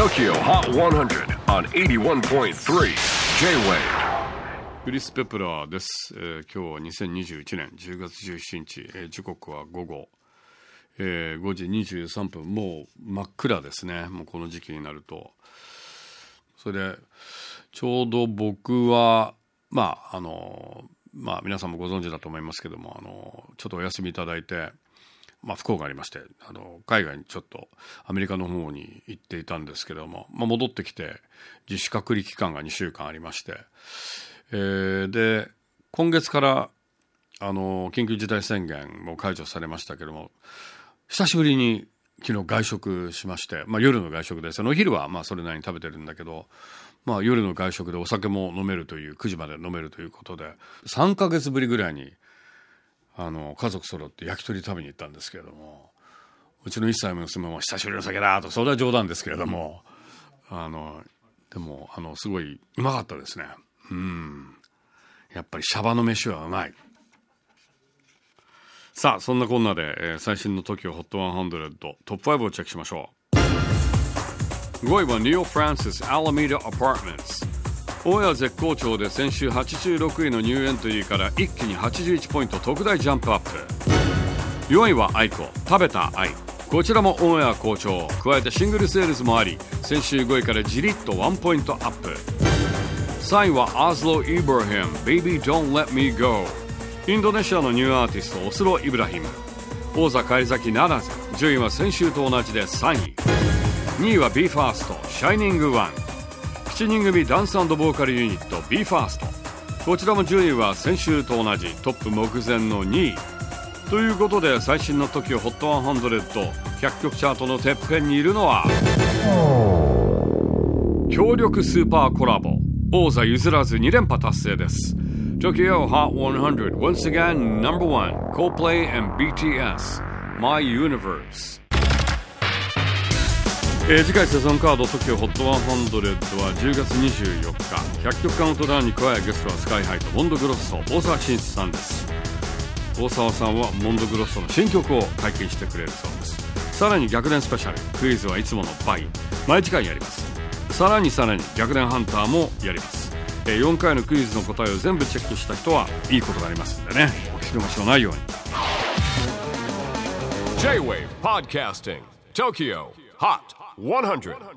TOKYO HOT 100 on 81.3 J-WAVE クリス・ペプラーです、えー今日は2021年10月17日、えー時刻は午後、えー5時23分。もう真っ暗ですね。もうこの時期になると。それでちょうど僕はまああのまあ皆さんもご存知だと思いますけどもあのちょっとお休みいただいてまあ、不幸がありましてあの海外にちょっとアメリカの方に行っていたんですけども、まあ、戻ってきて自主隔離期間が2週間ありまして、えーで今月からあの緊急事態宣言も解除されましたけども久しぶりに昨日外食しまして、まあ、夜の外食です。お昼はまあそれなりに食べてるんだけど、まあ、夜の外食でお酒も飲めるという9時まで飲めるということで3ヶ月ぶりぐらいにあの家族揃って焼き鳥食べに行ったんですけれどもうちの1歳の娘も久しぶりの酒だとそれは冗談ですけれどもあのでもあのすごいうまかったですね。うん。やっぱりシャバの飯はうまい。さあそんなこんなで、えー最新の TOKIOHOT100 トップ5をチェックしましょう。5位は Neil Francis Alameda Apartments 大谷絶好調で先週86位のニューエントリーから一気に81ポイント特大ジャンプアップ。4位は aiko「食べた愛」こちらもオンエア好調。加えてシングルセールスもあり先週5位からじりっと1ポイントアップ。3位はオスロ・イブラヒム。Baby Don't Let Me Go インドネシアのニューアーティストオスロ・イブラヒム。王座返り咲きならず。順位は先週と同じで3位。2位は BE:FIRST Shining One 7人組ダンスボーカルユニット BE:FIRST こちらも順位は先週と同じトップ目前の2位。ということで最新の TOKIOHOT100100 曲チャートのてっぺんにいるのは強力スーパーコラボ王座譲らず2連覇達成です。Tokyo Hot 100 once again number one Coldplay and BTS My Universe えー次回セゾンカード TOKIOHOT100 は10月24日。100曲カウントダウンに加えゲストはスカイハイとモンドグロッソ大沢慎一さんです。大沢さんはモンドグロッソの新曲を解禁してくれるそうです。さらに逆転スペシャルクイズはいつもの倍毎時間やります。さらにさらに逆転ハンターもやります。えー4回のクイズの答えを全部チェックした人はいいことがありますんでね。お聞き逃しのないように。J-WAVE PODCASTING TOKYO. Hot 100. 100.